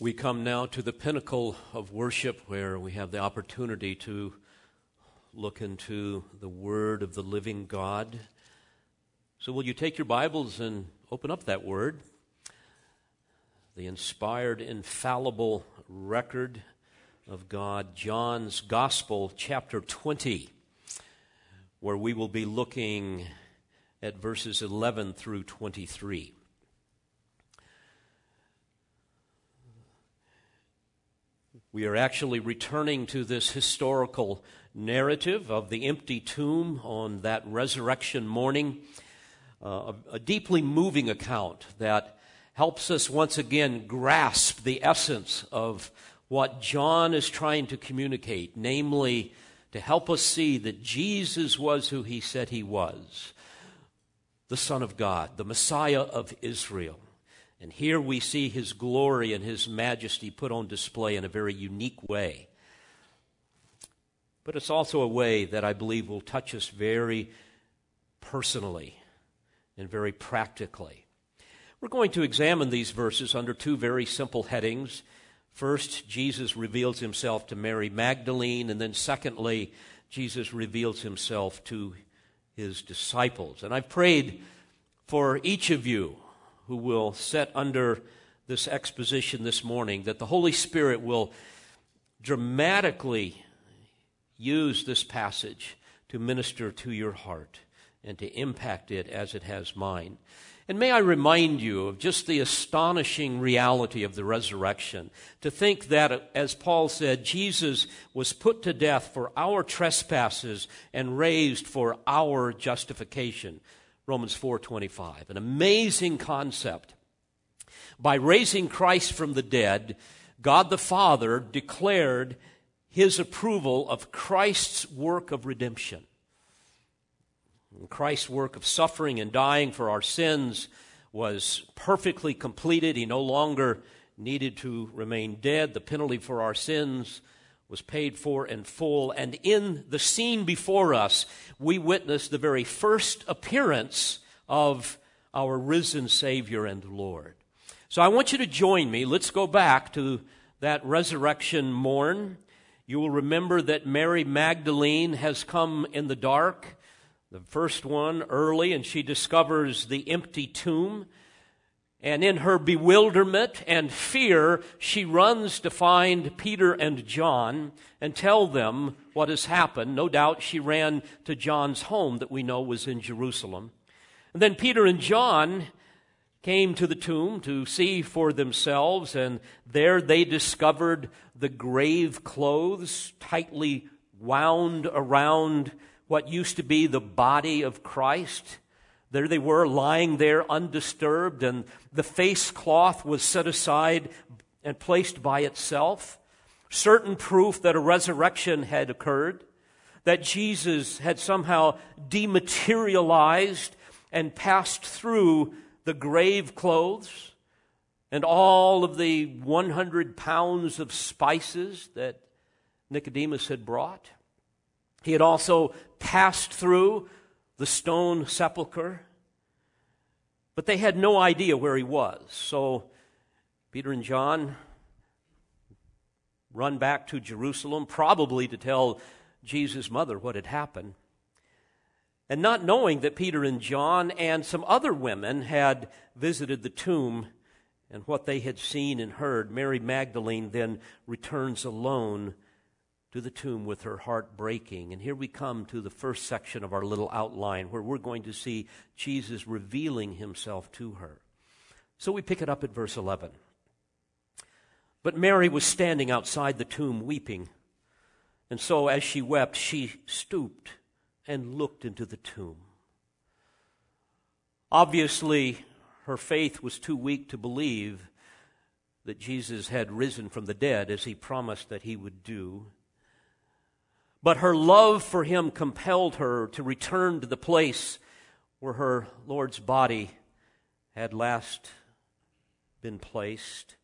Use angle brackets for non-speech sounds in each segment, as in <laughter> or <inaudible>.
We come now to the pinnacle of worship where we have the opportunity to look into the Word of the living God. So, will you take your Bibles and open up that Word? The inspired, infallible record of God, John's Gospel, chapter 20, where we will be looking at verses 11 through 23. We are actually returning to this historical narrative of the empty tomb on that resurrection morning, uh, a, a deeply moving account that helps us once again grasp the essence of what John is trying to communicate, namely, to help us see that Jesus was who he said he was the Son of God, the Messiah of Israel. And here we see his glory and his majesty put on display in a very unique way. But it's also a way that I believe will touch us very personally and very practically. We're going to examine these verses under two very simple headings. First, Jesus reveals himself to Mary Magdalene, and then secondly, Jesus reveals himself to his disciples. And I've prayed for each of you who will set under this exposition this morning, that the Holy Spirit will dramatically use this passage to minister to your heart and to impact it as it has mine. And may I remind you of just the astonishing reality of the resurrection. To think that, as Paul said, Jesus was put to death for our trespasses and raised for our justification. Romans 4:25. An amazing concept. By raising Christ from the dead, God the Father declared his approval of Christ's work of redemption. Christ's work of suffering and dying for our sins was perfectly completed. He no longer needed to remain dead. The penalty for our sins was paid for in full. And in the scene before us, we witness the very first appearance of our risen Savior and Lord. So I want you to join me. Let's go back to that resurrection morn. You will remember that Mary Magdalene has come in the dark, the first one early, and she discovers the empty tomb. And in her bewilderment and fear, she runs to find Peter and John and tell them what has happened. No doubt she ran to John's home that we know was in Jerusalem. And then Peter and John came to the tomb to see for themselves, and there they discovered the grave clothes tightly wound around what used to be the body of Christ. There they were, lying there undisturbed, and the face cloth was set aside and placed by itself. Certain proof that a resurrection had occurred, that Jesus had somehow dematerialized and passed through the grave clothes and all of the 100 pounds of spices that Nicodemus had brought. He had also passed through the stone sepulchre. But they had no idea where he was. So Peter and John run back to Jerusalem, probably to tell Jesus' mother what had happened. And not knowing that Peter and John and some other women had visited the tomb and what they had seen and heard, Mary Magdalene then returns alone to the tomb with her heart breaking. And here we come to the first section of our little outline where we're going to see Jesus revealing himself to her. So we pick it up at verse 11. But Mary was standing outside the tomb weeping. And so as she wept, she stooped and looked into the tomb. Obviously, her faith was too weak to believe that Jesus had risen from the dead as he promised that he would do. But her love for him compelled her to return to the place where her Lord's body had last been placed.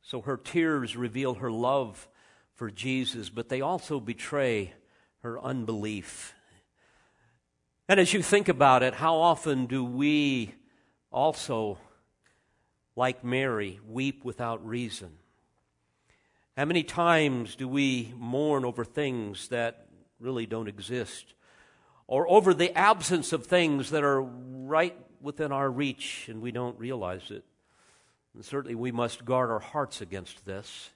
So her tears reveal her love for Jesus, but they also betray her unbelief. And as you think about it, how often do we also like Mary, weep without reason? How many times do we mourn over things that really don't exist? Or over the absence of things that are right within our reach and we don't realize it? And certainly we must guard our hearts against this.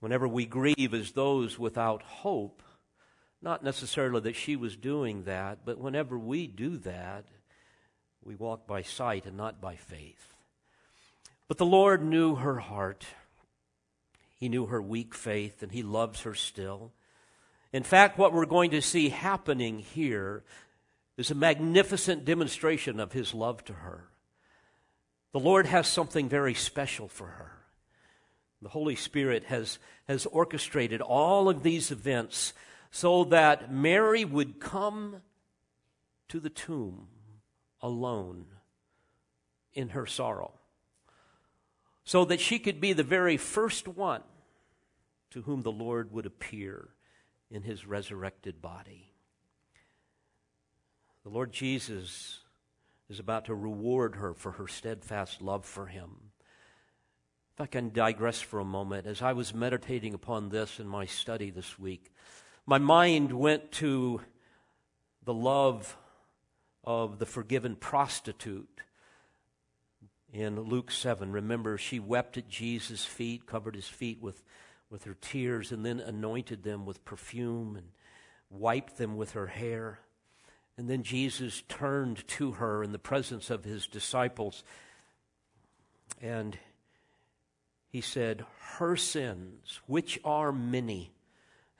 Whenever we grieve as those without hope, not necessarily that she was doing that, but whenever we do that, we walk by sight and not by faith. But the Lord knew her heart. He knew her weak faith, and He loves her still. In fact, what we're going to see happening here is a magnificent demonstration of His love to her. The Lord has something very special for her. The Holy Spirit has, has orchestrated all of these events so that Mary would come to the tomb alone in her sorrow, so that she could be the very first one to whom the Lord would appear in his resurrected body. The Lord Jesus is about to reward her for her steadfast love for him. If I can digress for a moment, as I was meditating upon this in my study this week, my mind went to the love of the forgiven prostitute in Luke 7. Remember, she wept at Jesus' feet, covered his feet with, with her tears, and then anointed them with perfume and wiped them with her hair. And then Jesus turned to her in the presence of his disciples and he said, Her sins, which are many,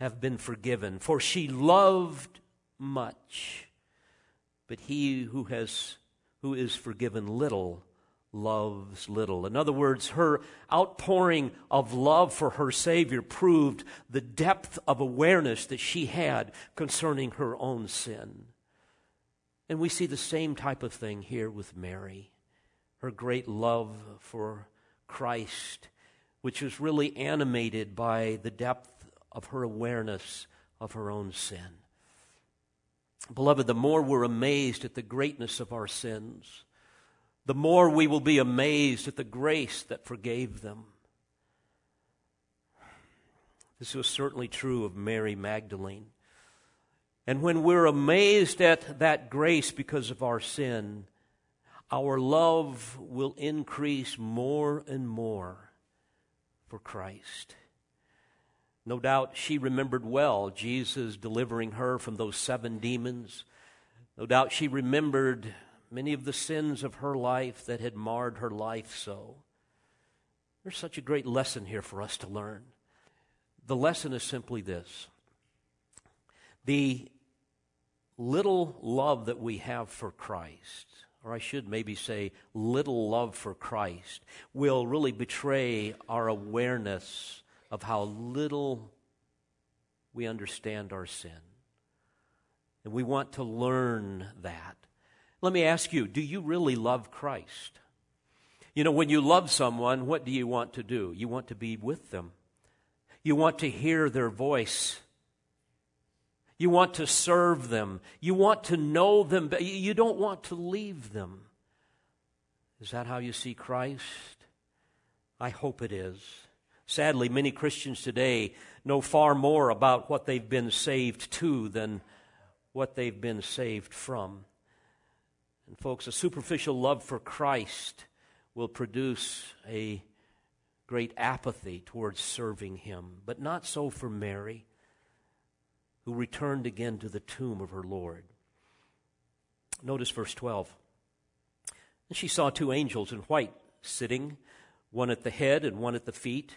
have been forgiven, for she loved much. But he who has who is forgiven little loves little. In other words, her outpouring of love for her Savior proved the depth of awareness that she had concerning her own sin. And we see the same type of thing here with Mary. Her great love for Christ, which was really animated by the depth of her awareness of her own sin. Beloved, the more we're amazed at the greatness of our sins, the more we will be amazed at the grace that forgave them. This was certainly true of Mary Magdalene. And when we're amazed at that grace because of our sin, our love will increase more and more for Christ. No doubt she remembered well Jesus delivering her from those seven demons. No doubt she remembered many of the sins of her life that had marred her life so. There's such a great lesson here for us to learn. The lesson is simply this the little love that we have for Christ, or I should maybe say little love for Christ, will really betray our awareness of how little we understand our sin. And we want to learn that. Let me ask you do you really love Christ? You know, when you love someone, what do you want to do? You want to be with them, you want to hear their voice. You want to serve them. You want to know them. You don't want to leave them. Is that how you see Christ? I hope it is. Sadly, many Christians today know far more about what they've been saved to than what they've been saved from. And, folks, a superficial love for Christ will produce a great apathy towards serving Him, but not so for Mary, who returned again to the tomb of her Lord. Notice verse 12. And she saw two angels in white sitting, one at the head and one at the feet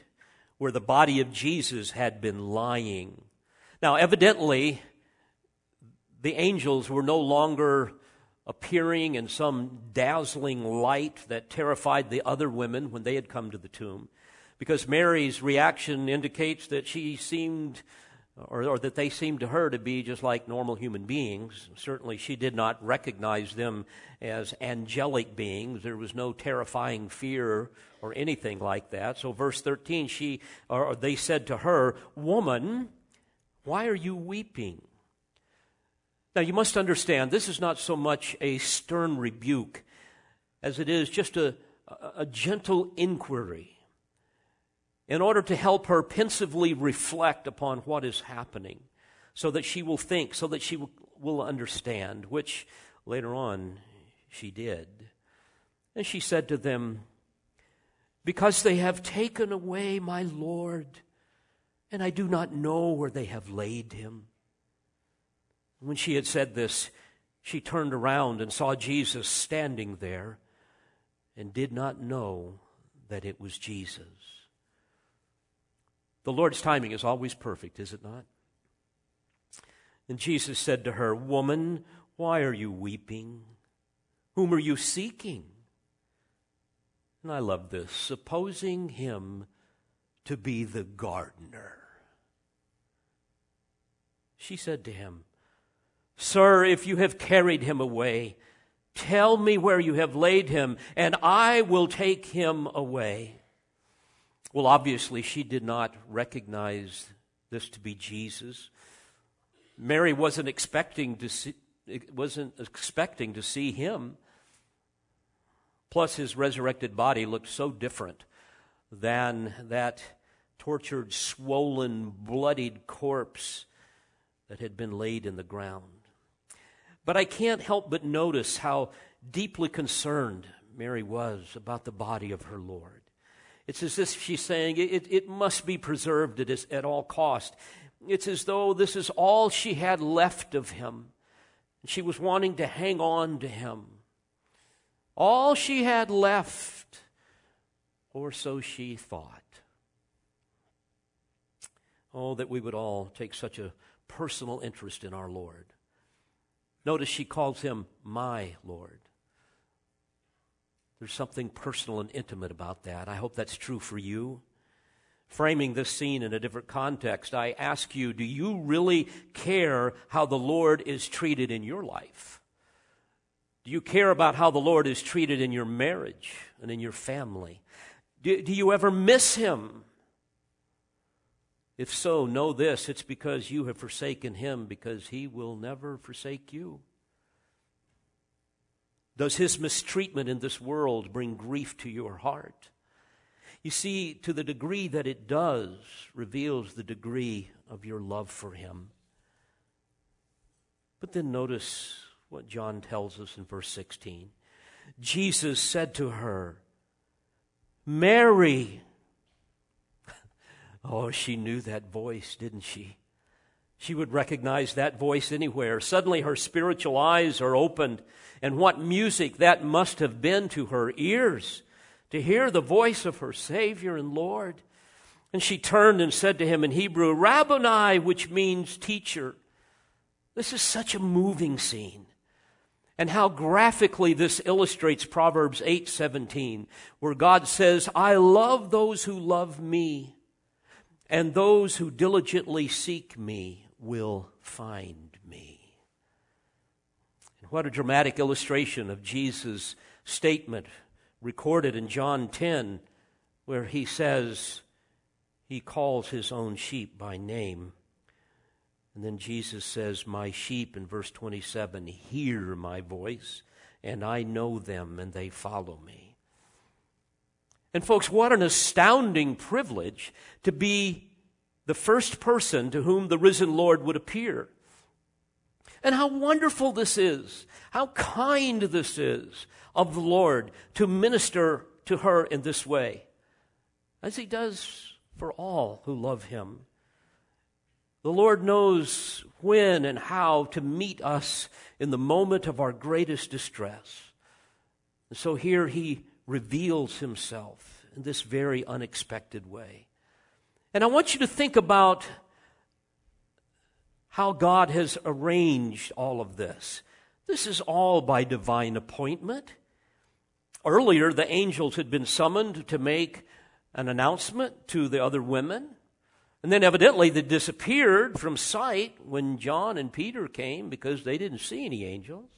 where the body of Jesus had been lying. Now, evidently, the angels were no longer appearing in some dazzling light that terrified the other women when they had come to the tomb, because Mary's reaction indicates that she seemed or, or, that they seemed to her to be just like normal human beings. Certainly, she did not recognize them as angelic beings. There was no terrifying fear or anything like that. So, verse 13, she, or they said to her, Woman, why are you weeping? Now, you must understand, this is not so much a stern rebuke as it is just a, a gentle inquiry in order to help her pensively reflect upon what is happening so that she will think, so that she will understand, which later on she did. And she said to them, Because they have taken away my Lord, and I do not know where they have laid him. When she had said this, she turned around and saw Jesus standing there and did not know that it was Jesus. The Lord's timing is always perfect, is it not? And Jesus said to her, Woman, why are you weeping? Whom are you seeking? And I love this. Supposing him to be the gardener. She said to him, Sir, if you have carried him away, tell me where you have laid him, and I will take him away. Well, obviously, she did not recognize this to be Jesus. Mary wasn't expecting to see, wasn't expecting to see him. Plus, his resurrected body looked so different than that tortured, swollen, bloodied corpse that had been laid in the ground. But I can't help but notice how deeply concerned Mary was about the body of her Lord. It's as if she's saying it, it must be preserved at, at all cost. It's as though this is all she had left of him. She was wanting to hang on to him. All she had left, or so she thought. Oh, that we would all take such a personal interest in our Lord. Notice she calls him my Lord. There's something personal and intimate about that. I hope that's true for you. Framing this scene in a different context, I ask you do you really care how the Lord is treated in your life? Do you care about how the Lord is treated in your marriage and in your family? Do, do you ever miss Him? If so, know this it's because you have forsaken Him, because He will never forsake you. Does his mistreatment in this world bring grief to your heart? You see, to the degree that it does, reveals the degree of your love for him. But then notice what John tells us in verse 16. Jesus said to her, Mary. Oh, she knew that voice, didn't she? She would recognize that voice anywhere. Suddenly her spiritual eyes are opened, and what music that must have been to her ears to hear the voice of her Savior and Lord. And she turned and said to him in Hebrew, Rabboni, which means teacher. This is such a moving scene. And how graphically this illustrates Proverbs 8:17, where God says, "I love those who love me, and those who diligently seek me will find me. And what a dramatic illustration of Jesus' statement recorded in John 10, where he says, He calls his own sheep by name. And then Jesus says, My sheep, in verse 27, hear my voice, and I know them, and they follow me. And, folks, what an astounding privilege to be the first person to whom the risen Lord would appear. And how wonderful this is, how kind this is of the Lord to minister to her in this way, as he does for all who love him. The Lord knows when and how to meet us in the moment of our greatest distress. And so here he reveals himself in this very unexpected way. And I want you to think about how God has arranged all of this. This is all by divine appointment. Earlier, the angels had been summoned to make an announcement to the other women. And then evidently they disappeared from sight when John and Peter came because they didn't see any angels.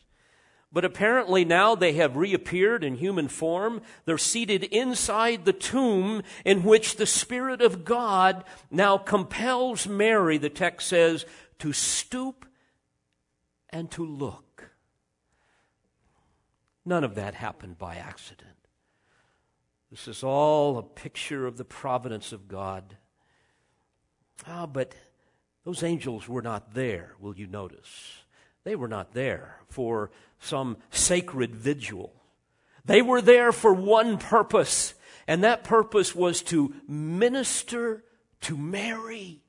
But apparently now they have reappeared in human form. They're seated inside the tomb in which the Spirit of God now compels Mary, the text says, to stoop and to look. None of that happened by accident. This is all a picture of the providence of God. Ah, but those angels were not there, will you notice? They were not there for some sacred vigil. They were there for one purpose, and that purpose was to minister to Mary.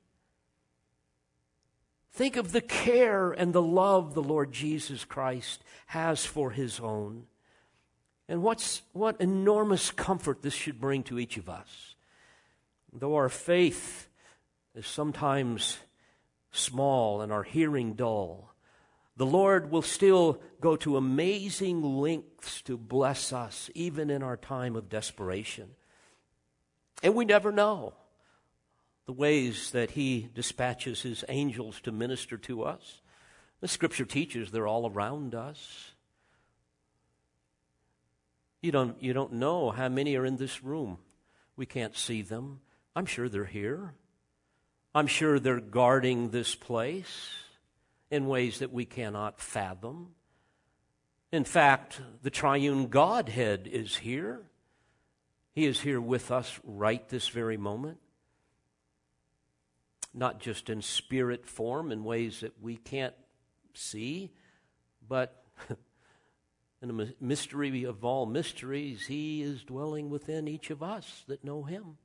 Think of the care and the love the Lord Jesus Christ has for his own. And what's, what enormous comfort this should bring to each of us. Though our faith is sometimes small and our hearing dull, the Lord will still go to amazing lengths to bless us, even in our time of desperation. And we never know the ways that He dispatches His angels to minister to us. The Scripture teaches they're all around us. You don't, you don't know how many are in this room. We can't see them. I'm sure they're here. I'm sure they're guarding this place in ways that we cannot fathom. In fact, the triune Godhead is here. He is here with us right this very moment. Not just in spirit form in ways that we can't see, but <laughs> in the mystery of all mysteries, He is dwelling within each of us that know Him.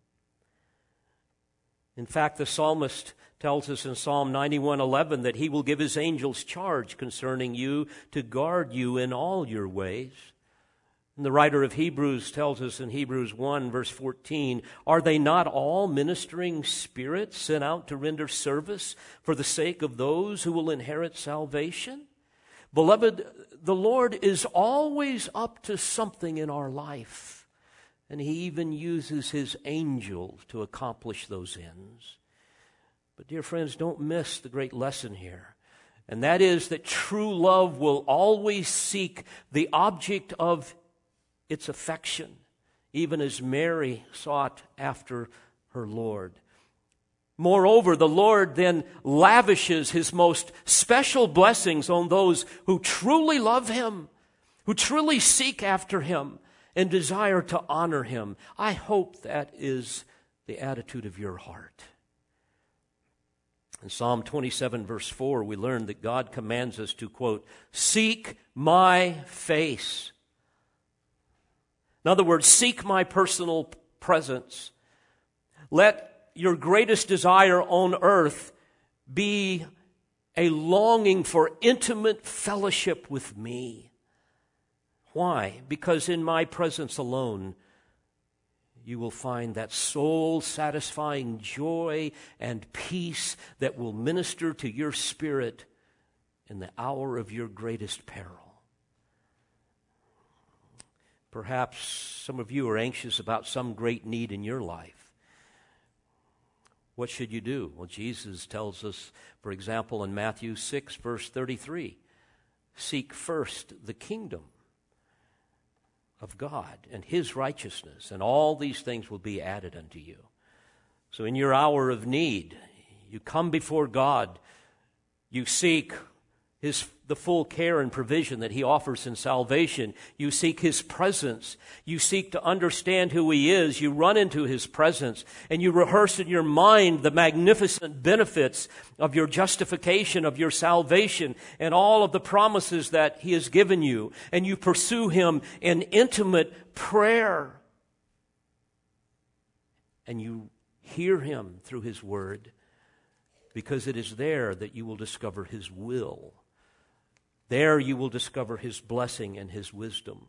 In fact, the psalmist tells us in Psalm 91:11 that he will give his angels charge concerning you to guard you in all your ways. And the writer of Hebrews tells us in Hebrews 1 verse 14, are they not all ministering spirits sent out to render service for the sake of those who will inherit salvation? Beloved, the Lord is always up to something in our life. And he even uses his angels to accomplish those ends. But, dear friends, don't miss the great lesson here. And that is that true love will always seek the object of its affection, even as Mary sought after her Lord. Moreover, the Lord then lavishes his most special blessings on those who truly love him, who truly seek after him, and desire to honor him. I hope that is the attitude of your heart. In Psalm 27, verse 4, we learn that God commands us to, quote, seek my face. In other words, seek my personal presence. Let your greatest desire on earth be a longing for intimate fellowship with me. Why? Because in my presence alone, you will find that soul satisfying joy and peace that will minister to your spirit in the hour of your greatest peril. Perhaps some of you are anxious about some great need in your life. What should you do? Well, Jesus tells us, for example, in Matthew 6, verse 33 seek first the kingdom of God and His righteousness, and all these things will be added unto you. So, in your hour of need, you come before God, you seek his, the full care and provision that He offers in salvation. You seek His presence. You seek to understand who He is. You run into His presence and you rehearse in your mind the magnificent benefits of your justification, of your salvation, and all of the promises that He has given you. And you pursue Him in intimate prayer. And you hear Him through His Word because it is there that you will discover His will there you will discover his blessing and his wisdom.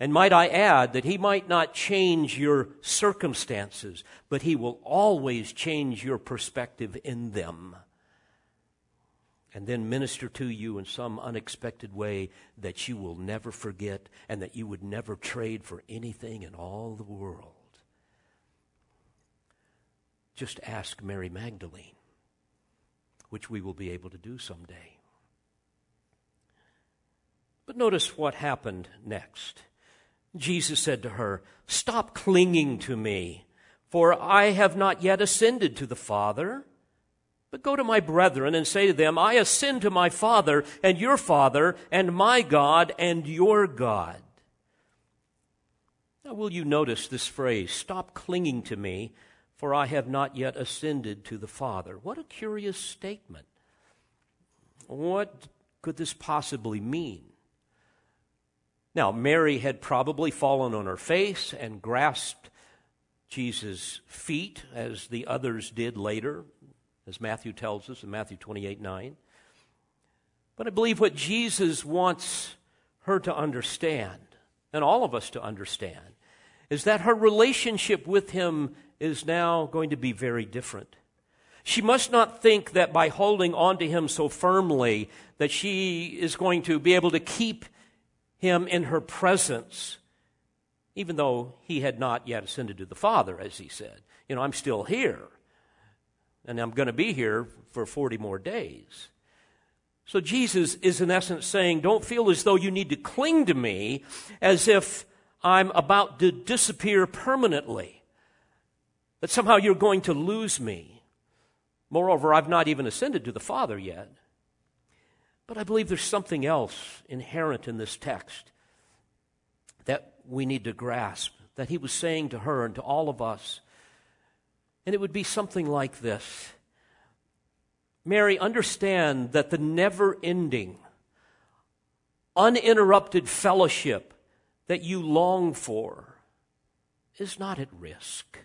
And might I add that he might not change your circumstances, but he will always change your perspective in them. And then minister to you in some unexpected way that you will never forget and that you would never trade for anything in all the world. Just ask Mary Magdalene, which we will be able to do someday. But notice what happened next. Jesus said to her, Stop clinging to me, for I have not yet ascended to the Father. But go to my brethren and say to them, I ascend to my Father and your Father, and my God and your God. Now, will you notice this phrase, stop clinging to me, for I have not yet ascended to the Father? What a curious statement. What could this possibly mean? Now, Mary had probably fallen on her face and grasped Jesus' feet, as the others did later, as Matthew tells us in Matthew 28 9. But I believe what Jesus wants her to understand, and all of us to understand, is that her relationship with him is now going to be very different. She must not think that by holding on to him so firmly that she is going to be able to keep him in her presence, even though he had not yet ascended to the Father, as he said. You know, I'm still here, and I'm going to be here for 40 more days. So Jesus is in essence saying, Don't feel as though you need to cling to me as if I'm about to disappear permanently, that somehow you're going to lose me. Moreover, I've not even ascended to the Father yet. But I believe there's something else inherent in this text that we need to grasp, that he was saying to her and to all of us. And it would be something like this Mary, understand that the never ending, uninterrupted fellowship that you long for is not at risk.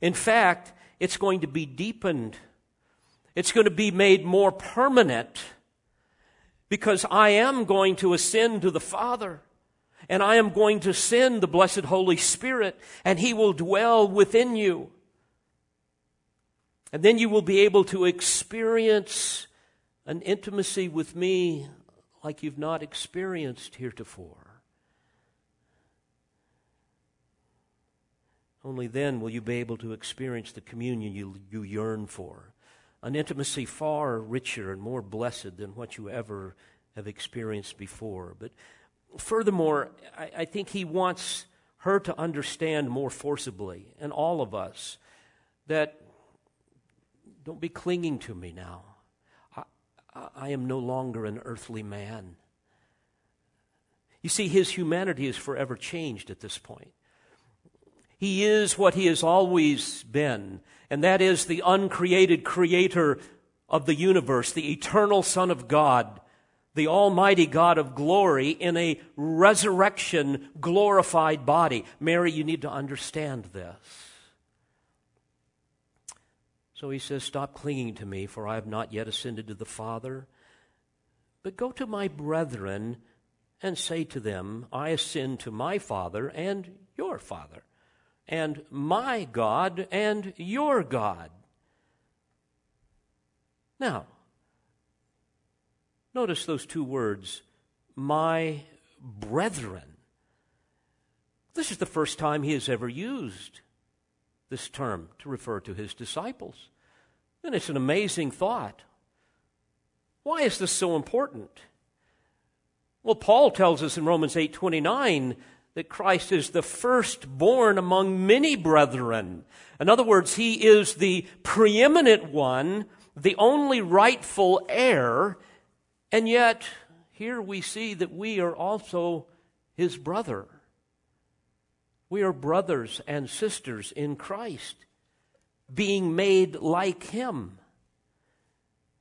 In fact, it's going to be deepened it's going to be made more permanent because I am going to ascend to the Father and I am going to send the blessed Holy Spirit and He will dwell within you. And then you will be able to experience an intimacy with me like you've not experienced heretofore. Only then will you be able to experience the communion you, you yearn for an intimacy far richer and more blessed than what you ever have experienced before. But furthermore, I, I think he wants her to understand more forcibly, and all of us, that don't be clinging to me now. I, I am no longer an earthly man. You see, his humanity is forever changed at this point. He is what he has always been, and that is the uncreated creator of the universe, the eternal Son of God, the Almighty God of glory in a resurrection glorified body. Mary, you need to understand this. So he says, Stop clinging to me, for I have not yet ascended to the Father. But go to my brethren and say to them, I ascend to my Father and your Father and my God and your God. Now, notice those two words, my brethren. This is the first time he has ever used this term to refer to his disciples. And it's an amazing thought. Why is this so important? Well, Paul tells us in Romans 8:29 that Christ is the firstborn among many brethren. In other words, he is the preeminent one, the only rightful heir, and yet here we see that we are also his brother. We are brothers and sisters in Christ, being made like him.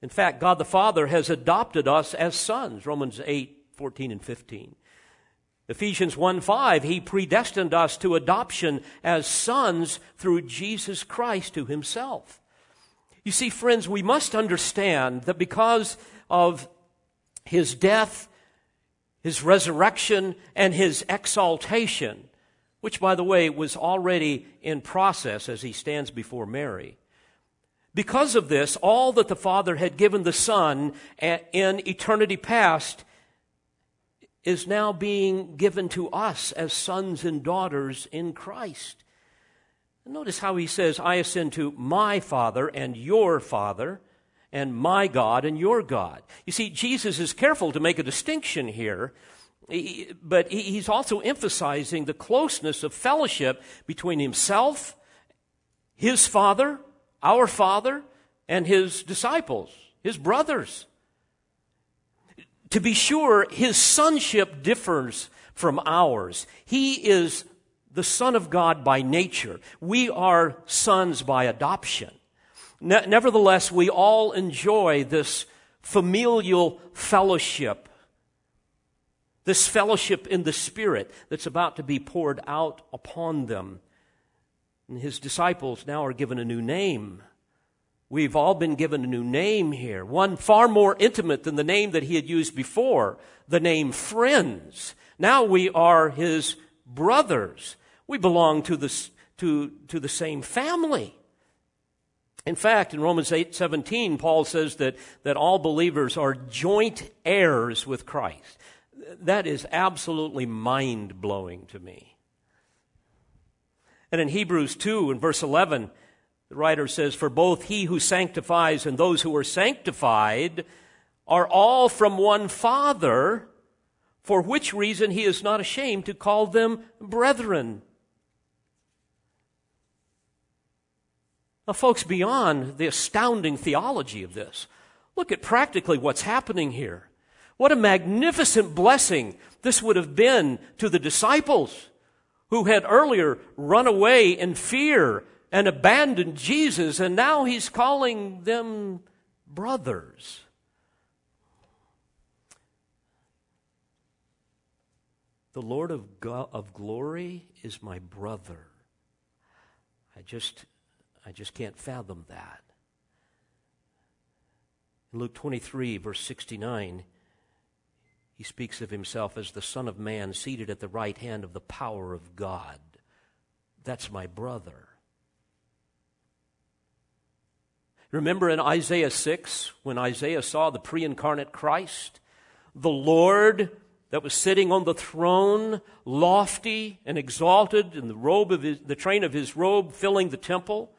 In fact, God the Father has adopted us as sons, Romans 8, 14 and 15. Ephesians 1 5, he predestined us to adoption as sons through Jesus Christ to himself. You see, friends, we must understand that because of his death, his resurrection, and his exaltation, which, by the way, was already in process as he stands before Mary. Because of this, all that the Father had given the Son in eternity past is now being given to us as sons and daughters in Christ. Notice how he says, I ascend to my Father and your Father, and my God and your God. You see, Jesus is careful to make a distinction here, but he's also emphasizing the closeness of fellowship between himself, his Father, our Father, and his disciples, his brothers. To be sure, his sonship differs from ours. He is the Son of God by nature. We are sons by adoption. Ne- nevertheless, we all enjoy this familial fellowship, this fellowship in the Spirit that's about to be poured out upon them. And his disciples now are given a new name. We've all been given a new name here, one far more intimate than the name that he had used before, the name friends. Now we are his brothers. We belong to the, to, to the same family. In fact, in Romans 8 17, Paul says that, that all believers are joint heirs with Christ. That is absolutely mind blowing to me. And in Hebrews 2, in verse 11, the writer says, For both he who sanctifies and those who are sanctified are all from one Father, for which reason he is not ashamed to call them brethren. Now, folks, beyond the astounding theology of this, look at practically what's happening here. What a magnificent blessing this would have been to the disciples who had earlier run away in fear and abandoned Jesus, and now he's calling them brothers. The Lord of, of glory is my brother. I just I just can't fathom that. In Luke 23, verse 69, he speaks of himself as the Son of Man seated at the right hand of the power of God. That's my brother. Remember in Isaiah 6, when Isaiah saw the pre incarnate Christ, the Lord that was sitting on the throne, lofty and exalted in the robe of his, the train of his robe filling the temple.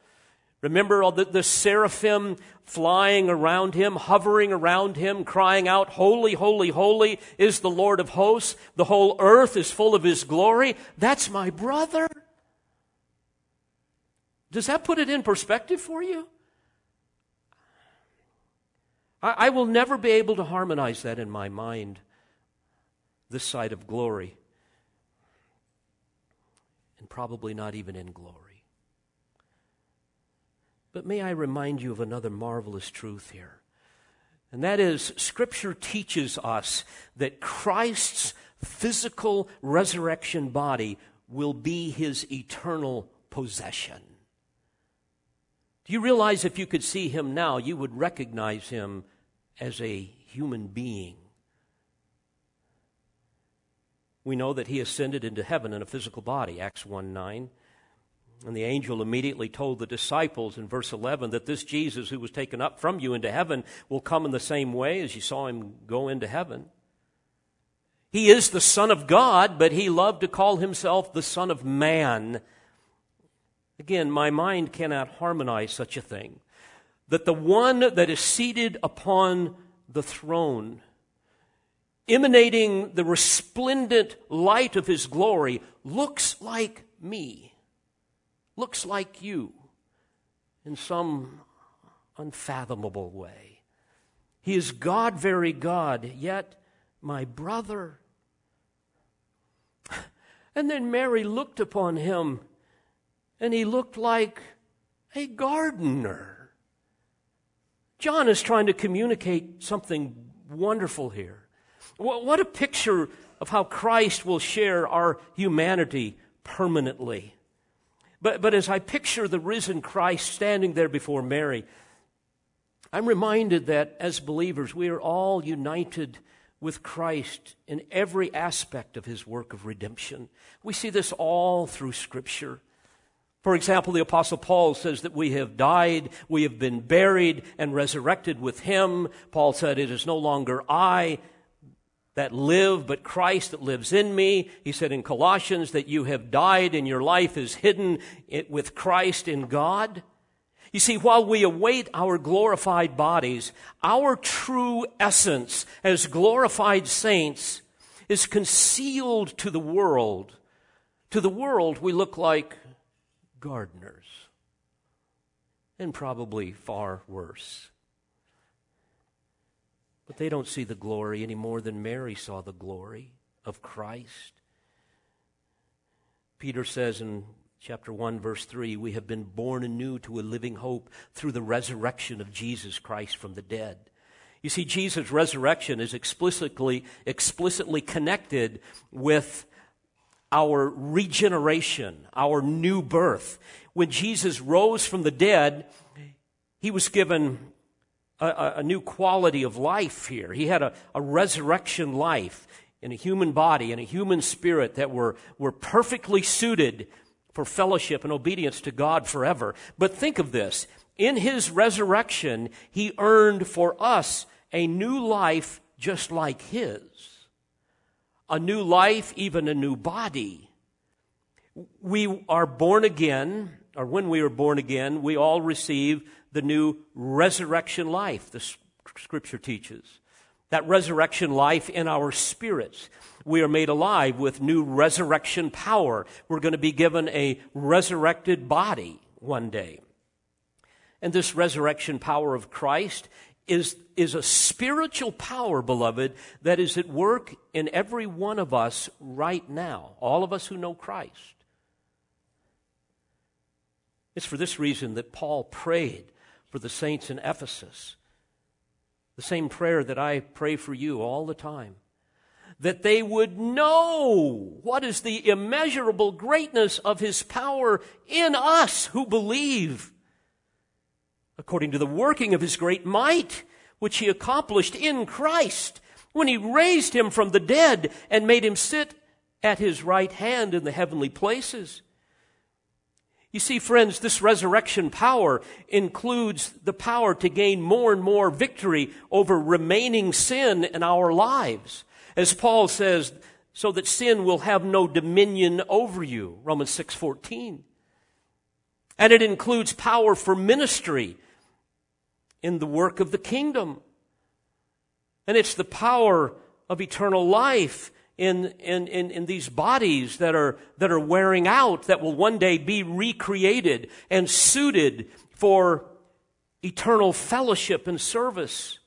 Remember all the, the seraphim flying around him, hovering around him, crying out, Holy, holy, holy is the Lord of hosts. The whole earth is full of his glory. That's my brother. Does that put it in perspective for you? I, I will never be able to harmonize that in my mind, this side of glory, and probably not even in glory. But may I remind you of another marvelous truth here. And that is, Scripture teaches us that Christ's physical resurrection body will be his eternal possession. Do you realize if you could see him now, you would recognize him as a human being? We know that he ascended into heaven in a physical body, Acts 1 9. And the angel immediately told the disciples in verse 11 that this Jesus who was taken up from you into heaven will come in the same way as you saw him go into heaven. He is the Son of God, but he loved to call himself the Son of Man. Again, my mind cannot harmonize such a thing. That the one that is seated upon the throne, emanating the resplendent light of his glory, looks like me looks like you in some unfathomable way. He is God, very God, yet my brother. <laughs> And then Mary looked upon him, and he looked like a gardener. John is trying to communicate something wonderful here. What a picture of how Christ will share our humanity permanently. But, but as I picture the risen Christ standing there before Mary, I'm reminded that as believers, we are all united with Christ in every aspect of his work of redemption. We see this all through Scripture. For example, the Apostle Paul says that we have died, we have been buried, and resurrected with him. Paul said, It is no longer I that live, but Christ that lives in me. He said in Colossians that you have died and your life is hidden with Christ in God. You see, while we await our glorified bodies, our true essence as glorified saints is concealed to the world. To the world, we look like gardeners, and probably far worse. But they don't see the glory any more than Mary saw the glory of Christ. Peter says in chapter 1, verse 3 We have been born anew to a living hope through the resurrection of Jesus Christ from the dead. You see, Jesus' resurrection is explicitly, explicitly connected with our regeneration, our new birth. When Jesus rose from the dead, he was given a, a new quality of life here. He had a, a resurrection life in a human body and a human spirit that were, were perfectly suited for fellowship and obedience to God forever. But think of this. In his resurrection, he earned for us a new life just like his. A new life, even a new body. We are born again, or when we are born again, we all receive the new resurrection life, the scripture teaches. That resurrection life in our spirits. We are made alive with new resurrection power. We're going to be given a resurrected body one day. And this resurrection power of Christ is, is a spiritual power, beloved, that is at work in every one of us right now, all of us who know Christ. It's for this reason that Paul prayed for the saints in Ephesus. The same prayer that I pray for you all the time. That they would know what is the immeasurable greatness of his power in us who believe, according to the working of his great might, which he accomplished in Christ when he raised him from the dead and made him sit at his right hand in the heavenly places you see, friends, this resurrection power includes the power to gain more and more victory over remaining sin in our lives. As Paul says, so that sin will have no dominion over you. Romans 6:14. And it includes power for ministry in the work of the kingdom. And it's the power of eternal life in, in, in, in, these bodies that are, that are wearing out, that will one day be recreated and suited for eternal fellowship and service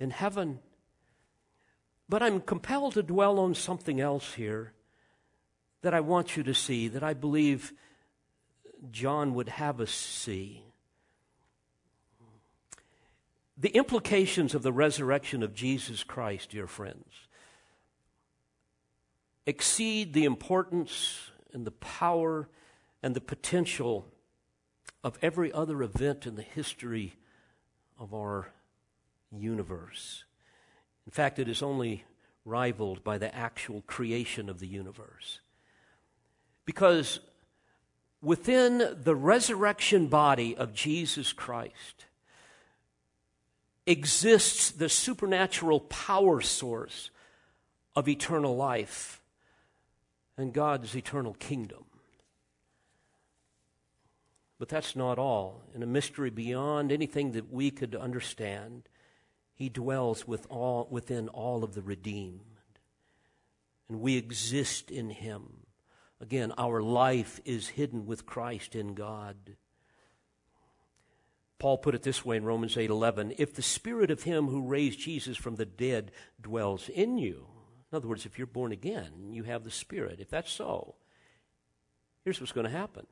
in heaven. But I'm compelled to dwell on something else here that I want you to see, that I believe John would have us see. The implications of the resurrection of Jesus Christ, dear friends exceed the importance and the power and the potential of every other event in the history of our universe. In fact, it is only rivaled by the actual creation of the universe. Because within the resurrection body of Jesus Christ exists the supernatural power source of eternal life and God's eternal kingdom. But that's not all. In a mystery beyond anything that we could understand, He dwells with all, within all of the redeemed. And we exist in Him. Again, our life is hidden with Christ in God. Paul put it this way in Romans 8:11, if the spirit of him who raised Jesus from the dead dwells in you, in other words, if you're born again, you have the Spirit. If that's so, here's what's going to happen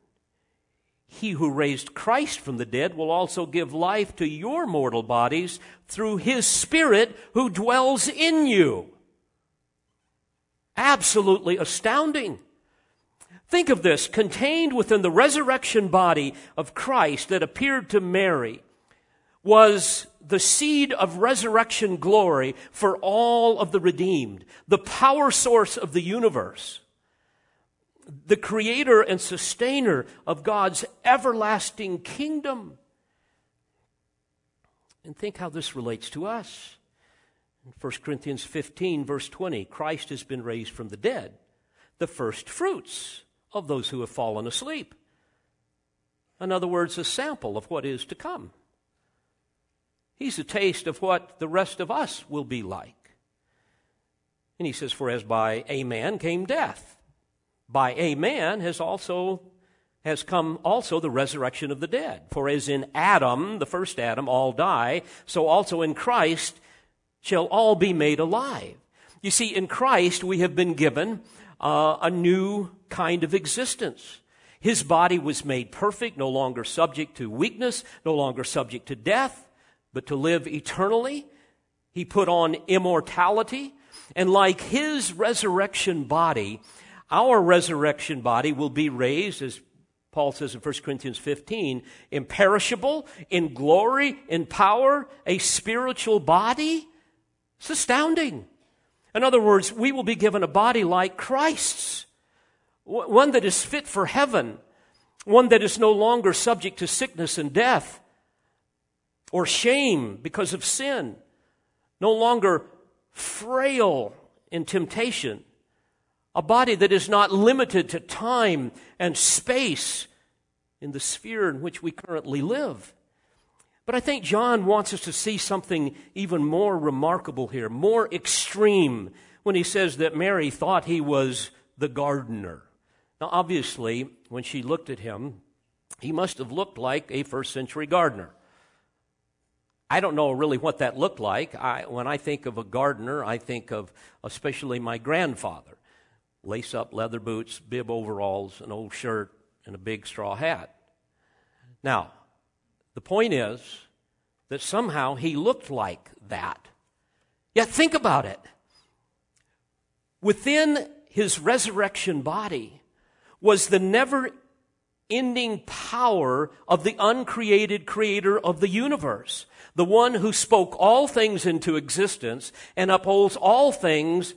He who raised Christ from the dead will also give life to your mortal bodies through His Spirit who dwells in you. Absolutely astounding. Think of this contained within the resurrection body of Christ that appeared to Mary was the seed of resurrection glory for all of the redeemed, the power source of the universe, the creator and sustainer of God's everlasting kingdom. And think how this relates to us. In 1 Corinthians 15, verse 20, Christ has been raised from the dead, the first fruits of those who have fallen asleep. In other words, a sample of what is to come. He's a taste of what the rest of us will be like. And he says, For as by a man came death, by a man has also has come also the resurrection of the dead. For as in Adam, the first Adam, all die, so also in Christ shall all be made alive. You see, in Christ we have been given uh, a new kind of existence. His body was made perfect, no longer subject to weakness, no longer subject to death, but to live eternally. He put on immortality. And like his resurrection body, our resurrection body will be raised, as Paul says in 1 Corinthians 15, imperishable, in glory, in power, a spiritual body. It's astounding. In other words, we will be given a body like Christ's, one that is fit for heaven, one that is no longer subject to sickness and death or shame because of sin, no longer frail in temptation, a body that is not limited to time and space in the sphere in which we currently live. But I think John wants us to see something even more remarkable here, more extreme, when he says that Mary thought he was the gardener. Now, obviously, when she looked at him, he must have looked like a first century gardener. I don't know really what that looked like. I, when I think of a gardener, I think of especially my grandfather lace up leather boots, bib overalls, an old shirt, and a big straw hat. Now, the point is that somehow he looked like that. Yet think about it. Within his resurrection body was the never ending power of the uncreated creator of the universe, the one who spoke all things into existence and upholds all things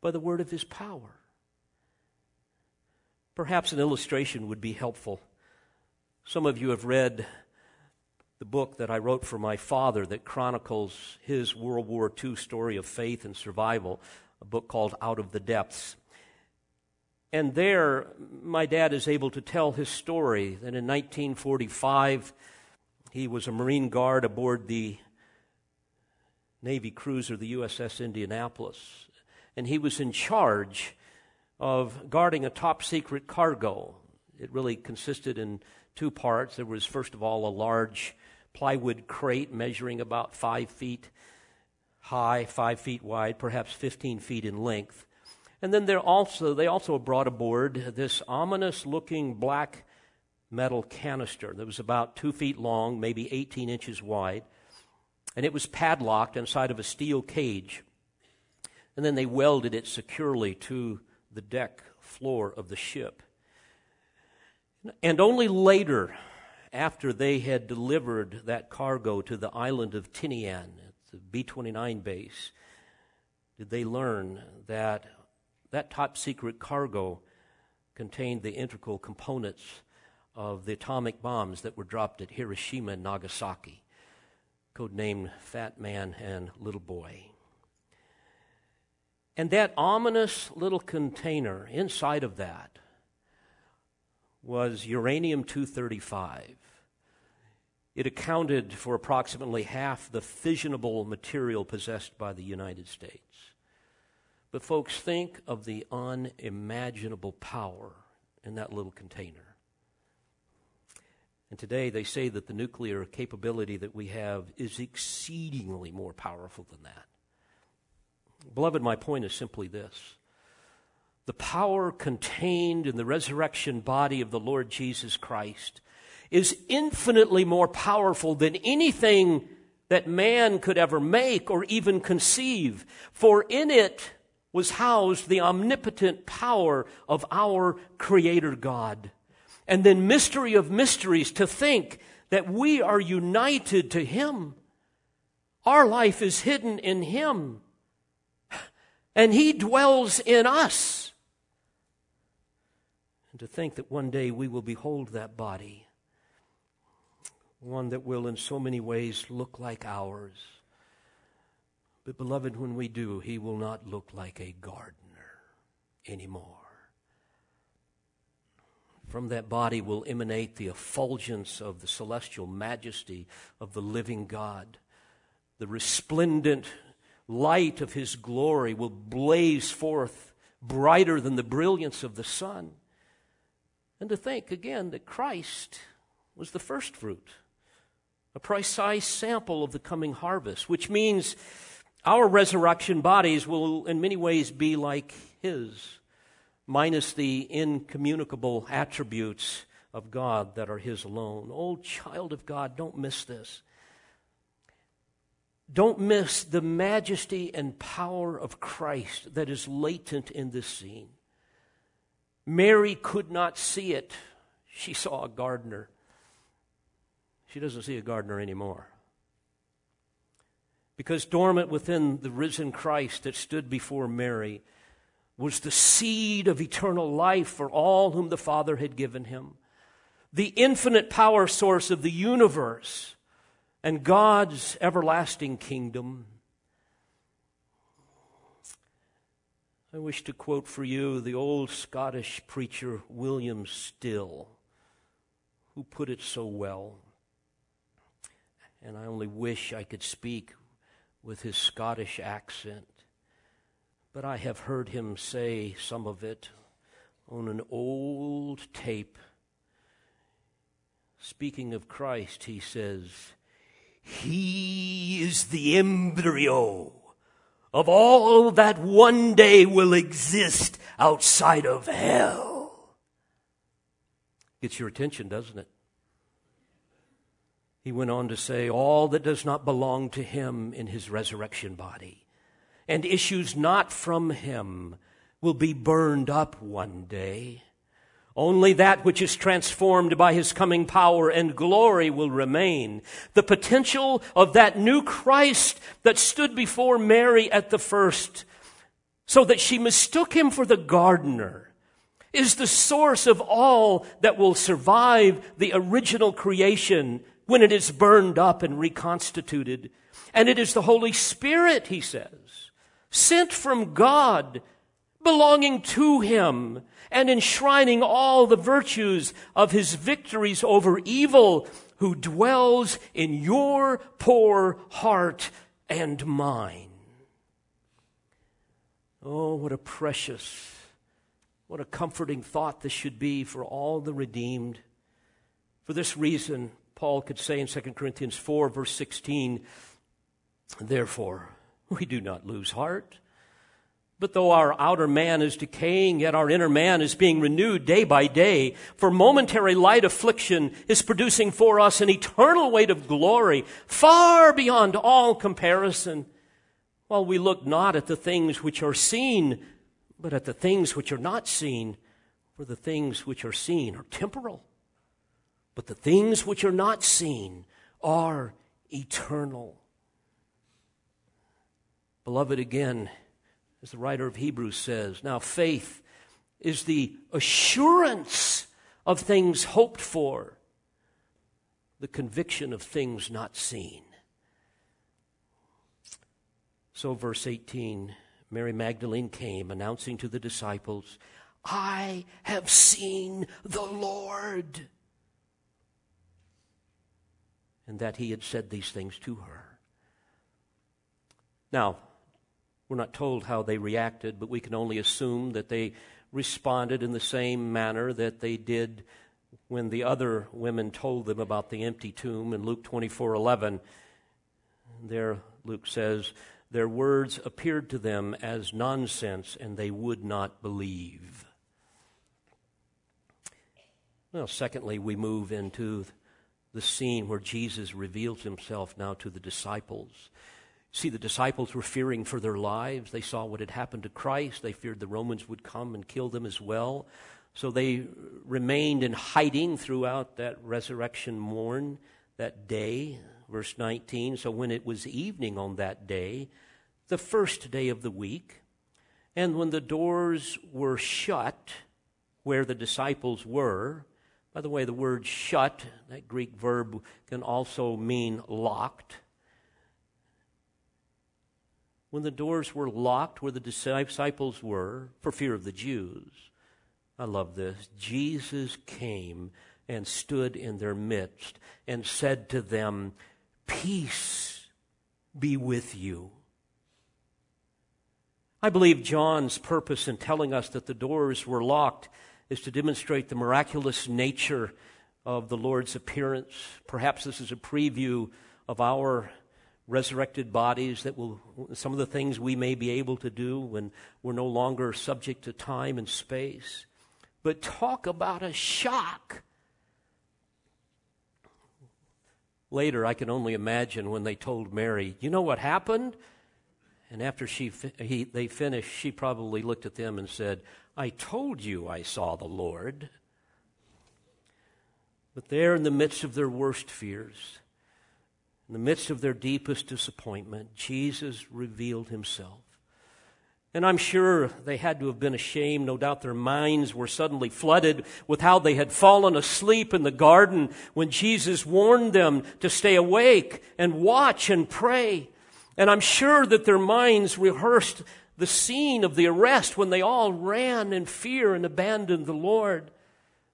by the word of his power. Perhaps an illustration would be helpful. Some of you have read the book that I wrote for my father that chronicles his World War II story of faith and survival, a book called Out of the Depths. And there, my dad is able to tell his story that in 1945, he was a Marine Guard aboard the Navy cruiser, the USS Indianapolis and he was in charge of guarding a top secret cargo. It really consisted in two parts. There was, first of all, a large plywood crate measuring about five feet high, five feet wide, perhaps 15 feet in length. And then there also, they also brought aboard this ominous looking black metal canister that was about two feet long, maybe 18 inches wide, and it was padlocked inside of a steel cage and then they welded it securely to the deck floor of the ship. And only later, after they had delivered that cargo to the island of Tinian, at the B 29 base, did they learn that that top secret cargo contained the integral components of the atomic bombs that were dropped at Hiroshima and Nagasaki, codenamed Fat Man and Little Boy. And that ominous little container inside of that was uranium 235. It accounted for approximately half the fissionable material possessed by the United States. But, folks, think of the unimaginable power in that little container. And today they say that the nuclear capability that we have is exceedingly more powerful than that. Beloved, my point is simply this the power contained in the resurrection body of the Lord Jesus Christ is infinitely more powerful than anything that man could ever make or even conceive, for in it was housed the omnipotent power of our Creator God. And then, mystery of mysteries, to think that we are united to Him. Our life is hidden in Him and He dwells in us. And to think that one day we will behold that body, one that will in so many ways look like ours. But, beloved, when we do, He will not look like a gardener anymore. From that body will emanate the effulgence of the celestial majesty of the living God, the resplendent light of his glory will blaze forth brighter than the brilliance of the sun. And to think again that Christ was the first fruit, a precise sample of the coming harvest, which means our resurrection bodies will in many ways be like his, minus the incommunicable attributes of God that are his alone. Oh, child of God, don't miss this. Don't miss the majesty and power of Christ that is latent in this scene. Mary could not see it. She saw a gardener. She doesn't see a gardener anymore. Because dormant within the risen Christ that stood before Mary was the seed of eternal life for all whom the Father had given him, the infinite power source of the universe and God's everlasting kingdom. I wish to quote for you the old Scottish preacher William Still, who put it so well. And I only wish I could speak with his Scottish accent, but I have heard him say some of it on an old tape. Speaking of Christ, he says, he is the embryo of all that one day will exist outside of hell. Gets your attention, doesn't it? He went on to say, All that does not belong to him in his resurrection body and issues not from him will be burned up one day. Only that which is transformed by his coming power and glory will remain. The potential of that new Christ that stood before Mary at the first, so that she mistook him for the gardener, is the source of all that will survive the original creation when it is burned up and reconstituted. And it is the Holy Spirit, he says, sent from God, belonging to him and enshrining all the virtues of his victories over evil, who dwells in your poor heart and mine. Oh, what a precious, what a comforting thought this should be for all the redeemed. For this reason, Paul could say in 2 Corinthians 4, verse 16, Therefore, we do not lose heart. But though our outer man is decaying, yet our inner man is being renewed day by day. For momentary light affliction is producing for us an eternal weight of glory, far beyond all comparison. While we look not at the things which are seen, but at the things which are not seen. For the things which are seen are temporal, but the things which are not seen are eternal. Beloved, again, as the writer of Hebrews says. Now, faith is the assurance of things hoped for, the conviction of things not seen. So, verse 18 Mary Magdalene came, announcing to the disciples, I have seen the Lord. And that he had said these things to her. Now, we're not told how they reacted, but we can only assume that they responded in the same manner that they did when the other women told them about the empty tomb in Luke 24:11. There Luke says, their words appeared to them as nonsense and they would not believe. Well, secondly, we move into the scene where Jesus reveals himself now to the disciples. See, the disciples were fearing for their lives. They saw what had happened to Christ. They feared the Romans would come and kill them as well. So they remained in hiding throughout that resurrection morn, that day. Verse 19. So when it was evening on that day, the first day of the week, and when the doors were shut where the disciples were, by the way, the word shut, that Greek verb, can also mean locked when the doors were locked where the disciples were for fear of the Jews. I love this. Jesus came and stood in their midst and said to them, Peace be with you. I believe John's purpose in telling us that the doors were locked is to demonstrate the miraculous nature of the Lord's appearance. Perhaps this is a preview of our resurrected bodies that will some of the things we may be able to do when we're no longer subject to time and space. But talk about a shock. Later i can only imagine when they told mary you know what happened? And after she he, they finished she probably looked at them and said i told you i saw the lord. But there in the midst of their worst fears in the midst of their deepest disappointment, Jesus revealed himself. And I'm sure they had to have been ashamed. No doubt their minds were suddenly flooded with how they had fallen asleep in the garden when Jesus warned them to stay awake and watch and pray. And I'm sure that their minds rehearsed the scene of the arrest when they all ran in fear and abandoned the Lord.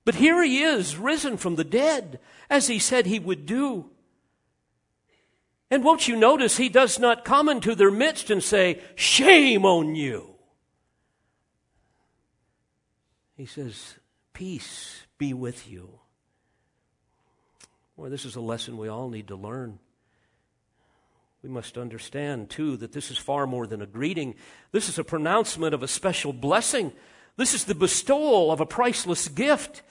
But here he is, risen from the dead, as he said he would do. And won't you notice he does not come into their midst and say, Shame on you. He says, Peace be with you. Well, this is a lesson we all need to learn. We must understand, too, that this is far more than a greeting. This is a pronouncement of a special blessing. This is the bestowal of a priceless gift.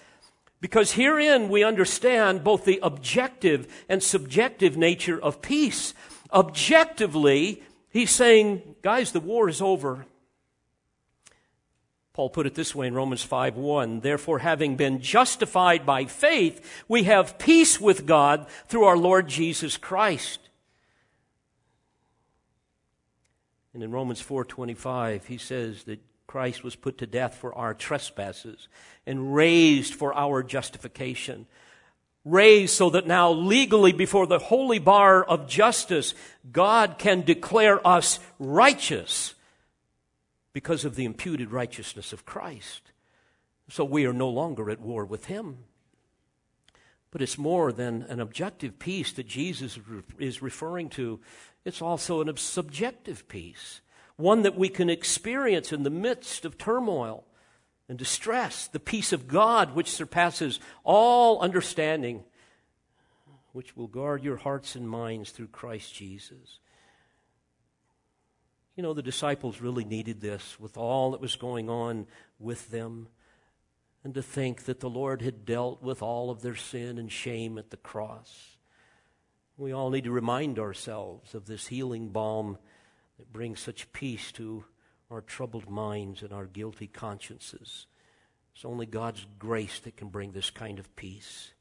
Because herein we understand both the objective and subjective nature of peace. Objectively, he's saying, guys, the war is over. Paul put it this way in Romans 5 1. Therefore, having been justified by faith, we have peace with God through our Lord Jesus Christ. And in Romans 4:25 he says that Christ was put to death for our trespasses and raised for our justification. Raised so that now legally before the holy bar of justice, God can declare us righteous because of the imputed righteousness of Christ. So we are no longer at war with Him. But it's more than an objective peace that Jesus is referring to. It's also a subjective peace one that we can experience in the midst of turmoil and distress, the peace of God which surpasses all understanding, which will guard your hearts and minds through Christ Jesus. You know, the disciples really needed this with all that was going on with them, and to think that the Lord had dealt with all of their sin and shame at the cross. We all need to remind ourselves of this healing balm that brings such peace to our troubled minds and our guilty consciences. It's only God's grace that can bring this kind of peace.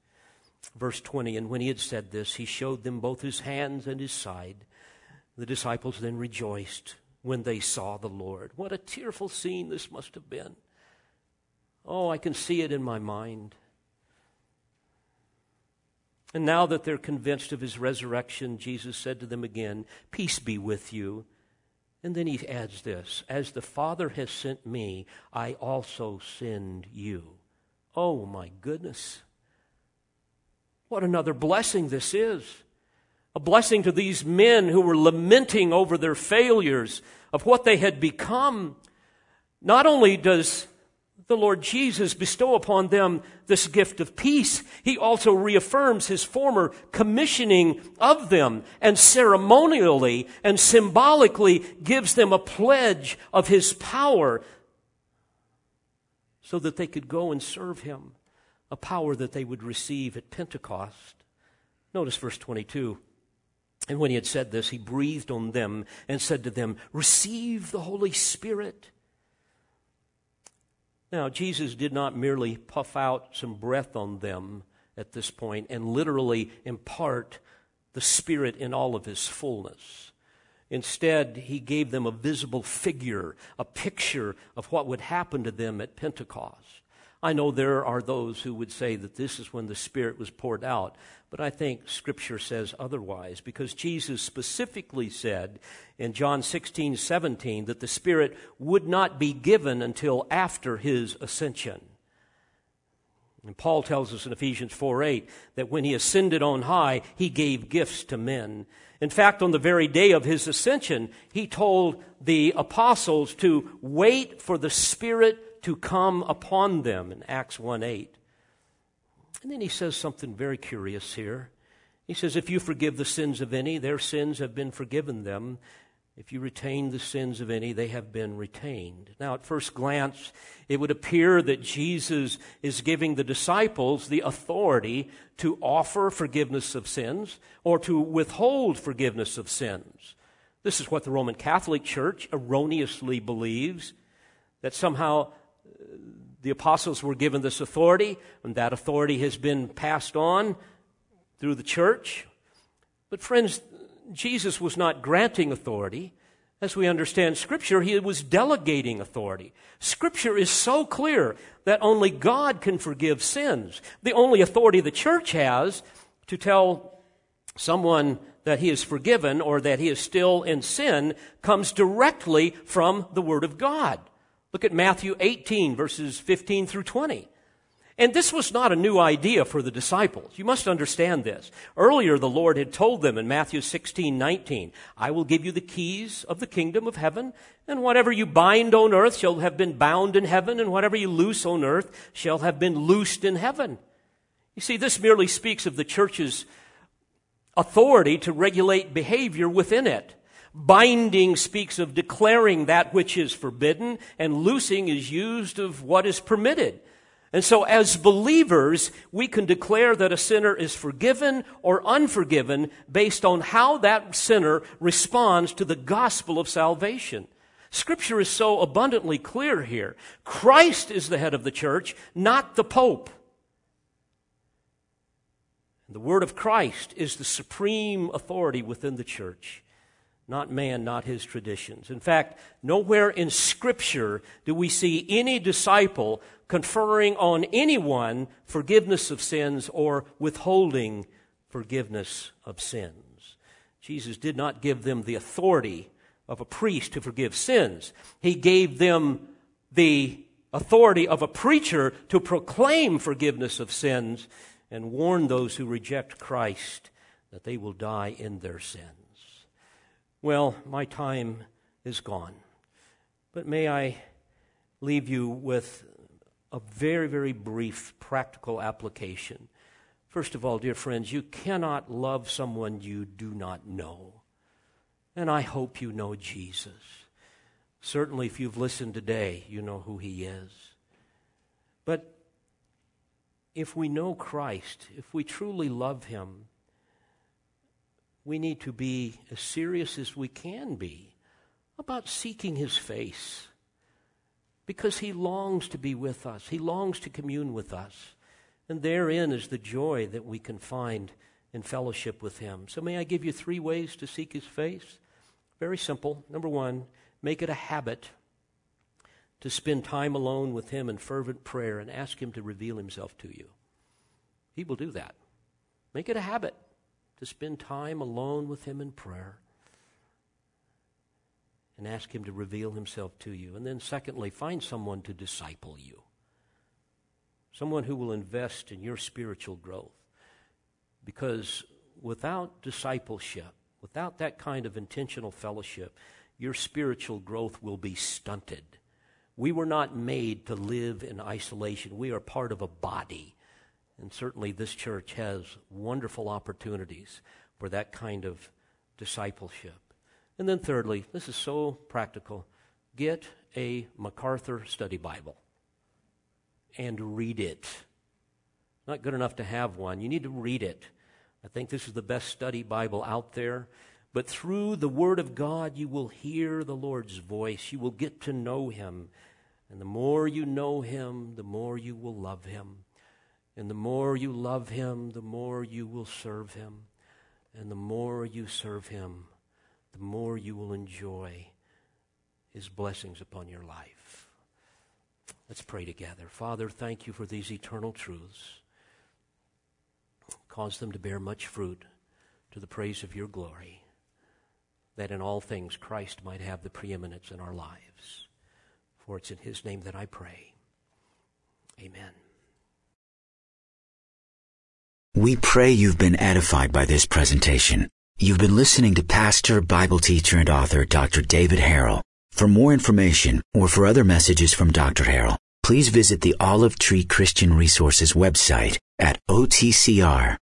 Verse 20 And when he had said this, he showed them both his hands and his side. The disciples then rejoiced when they saw the Lord. What a tearful scene this must have been. Oh, I can see it in my mind. And now that they're convinced of his resurrection, Jesus said to them again, Peace be with you. And then he adds this As the Father has sent me, I also send you. Oh, my goodness. What another blessing this is. A blessing to these men who were lamenting over their failures of what they had become. Not only does the Lord Jesus bestow upon them this gift of peace, he also reaffirms his former commissioning of them and ceremonially and symbolically gives them a pledge of his power so that they could go and serve him, a power that they would receive at Pentecost. Notice verse 22. And when he had said this, he breathed on them and said to them, Receive the Holy Spirit. Now, Jesus did not merely puff out some breath on them at this point and literally impart the Spirit in all of his fullness. Instead, he gave them a visible figure, a picture of what would happen to them at Pentecost. I know there are those who would say that this is when the Spirit was poured out, but I think Scripture says otherwise because Jesus specifically said in John 16, 17 that the Spirit would not be given until after his ascension. And Paul tells us in Ephesians 4 8 that when he ascended on high, he gave gifts to men. In fact, on the very day of his ascension, he told the apostles to wait for the Spirit to come upon them in Acts 1 8. And then he says something very curious here. He says, If you forgive the sins of any, their sins have been forgiven them. If you retain the sins of any, they have been retained. Now, at first glance, it would appear that Jesus is giving the disciples the authority to offer forgiveness of sins or to withhold forgiveness of sins. This is what the Roman Catholic Church erroneously believes that somehow the apostles were given this authority, and that authority has been passed on through the church. But, friends, Jesus was not granting authority. As we understand Scripture, he was delegating authority. Scripture is so clear that only God can forgive sins. The only authority the church has to tell someone that he is forgiven or that he is still in sin comes directly from the Word of God. Look at Matthew 18, verses 15 through 20. And this was not a new idea for the disciples. You must understand this. Earlier, the Lord had told them in Matthew 16, 19, I will give you the keys of the kingdom of heaven, and whatever you bind on earth shall have been bound in heaven, and whatever you loose on earth shall have been loosed in heaven. You see, this merely speaks of the church's authority to regulate behavior within it. Binding speaks of declaring that which is forbidden, and loosing is used of what is permitted. And so, as believers, we can declare that a sinner is forgiven or unforgiven based on how that sinner responds to the gospel of salvation. Scripture is so abundantly clear here. Christ is the head of the church, not the Pope. The word of Christ is the supreme authority within the church, not man, not his traditions. In fact, nowhere in Scripture do we see any disciple conferring on anyone forgiveness of sins or withholding forgiveness of sins. Jesus did not give them the authority of a priest to forgive sins, He gave them the authority of a preacher to proclaim forgiveness of sins and warn those who reject Christ that they will die in their sins. Well, my time is gone. But may I leave you with a very, very brief practical application. First of all, dear friends, you cannot love someone you do not know. And I hope you know Jesus. Certainly, if you've listened today, you know who he is. But if we know Christ, if we truly love Him, we need to be as serious as we can be about seeking His face because He longs to be with us, He longs to commune with us. And therein is the joy that we can find in fellowship with Him. So, may I give you three ways to seek His face? Very simple. Number one, make it a habit to spend time alone with Him in fervent prayer and ask Him to reveal Himself to you. He will do that. Make it a habit to spend time alone with Him in prayer and ask Him to reveal Himself to you. And then, secondly, find someone to disciple you, someone who will invest in your spiritual growth. Because without discipleship, without that kind of intentional fellowship, your spiritual growth will be stunted. We were not made to live in isolation. We are part of a body. And certainly this church has wonderful opportunities for that kind of discipleship. And then, thirdly, this is so practical get a MacArthur Study Bible and read it. Not good enough to have one, you need to read it. I think this is the best study Bible out there. But through the Word of God, you will hear the Lord's voice. You will get to know Him. And the more you know Him, the more you will love Him. And the more you love Him, the more you will serve Him. And the more you serve Him, the more you will enjoy His blessings upon your life. Let's pray together. Father, thank you for these eternal truths. Cause them to bear much fruit to the praise of your glory that in all things Christ might have the preeminence in our lives. For it's in his name that I pray. Amen. We pray you've been edified by this presentation. You've been listening to pastor, Bible teacher, and author Dr. David Harrell. For more information or for other messages from Dr. Harrell, please visit the Olive Tree Christian Resources website at otcr.org.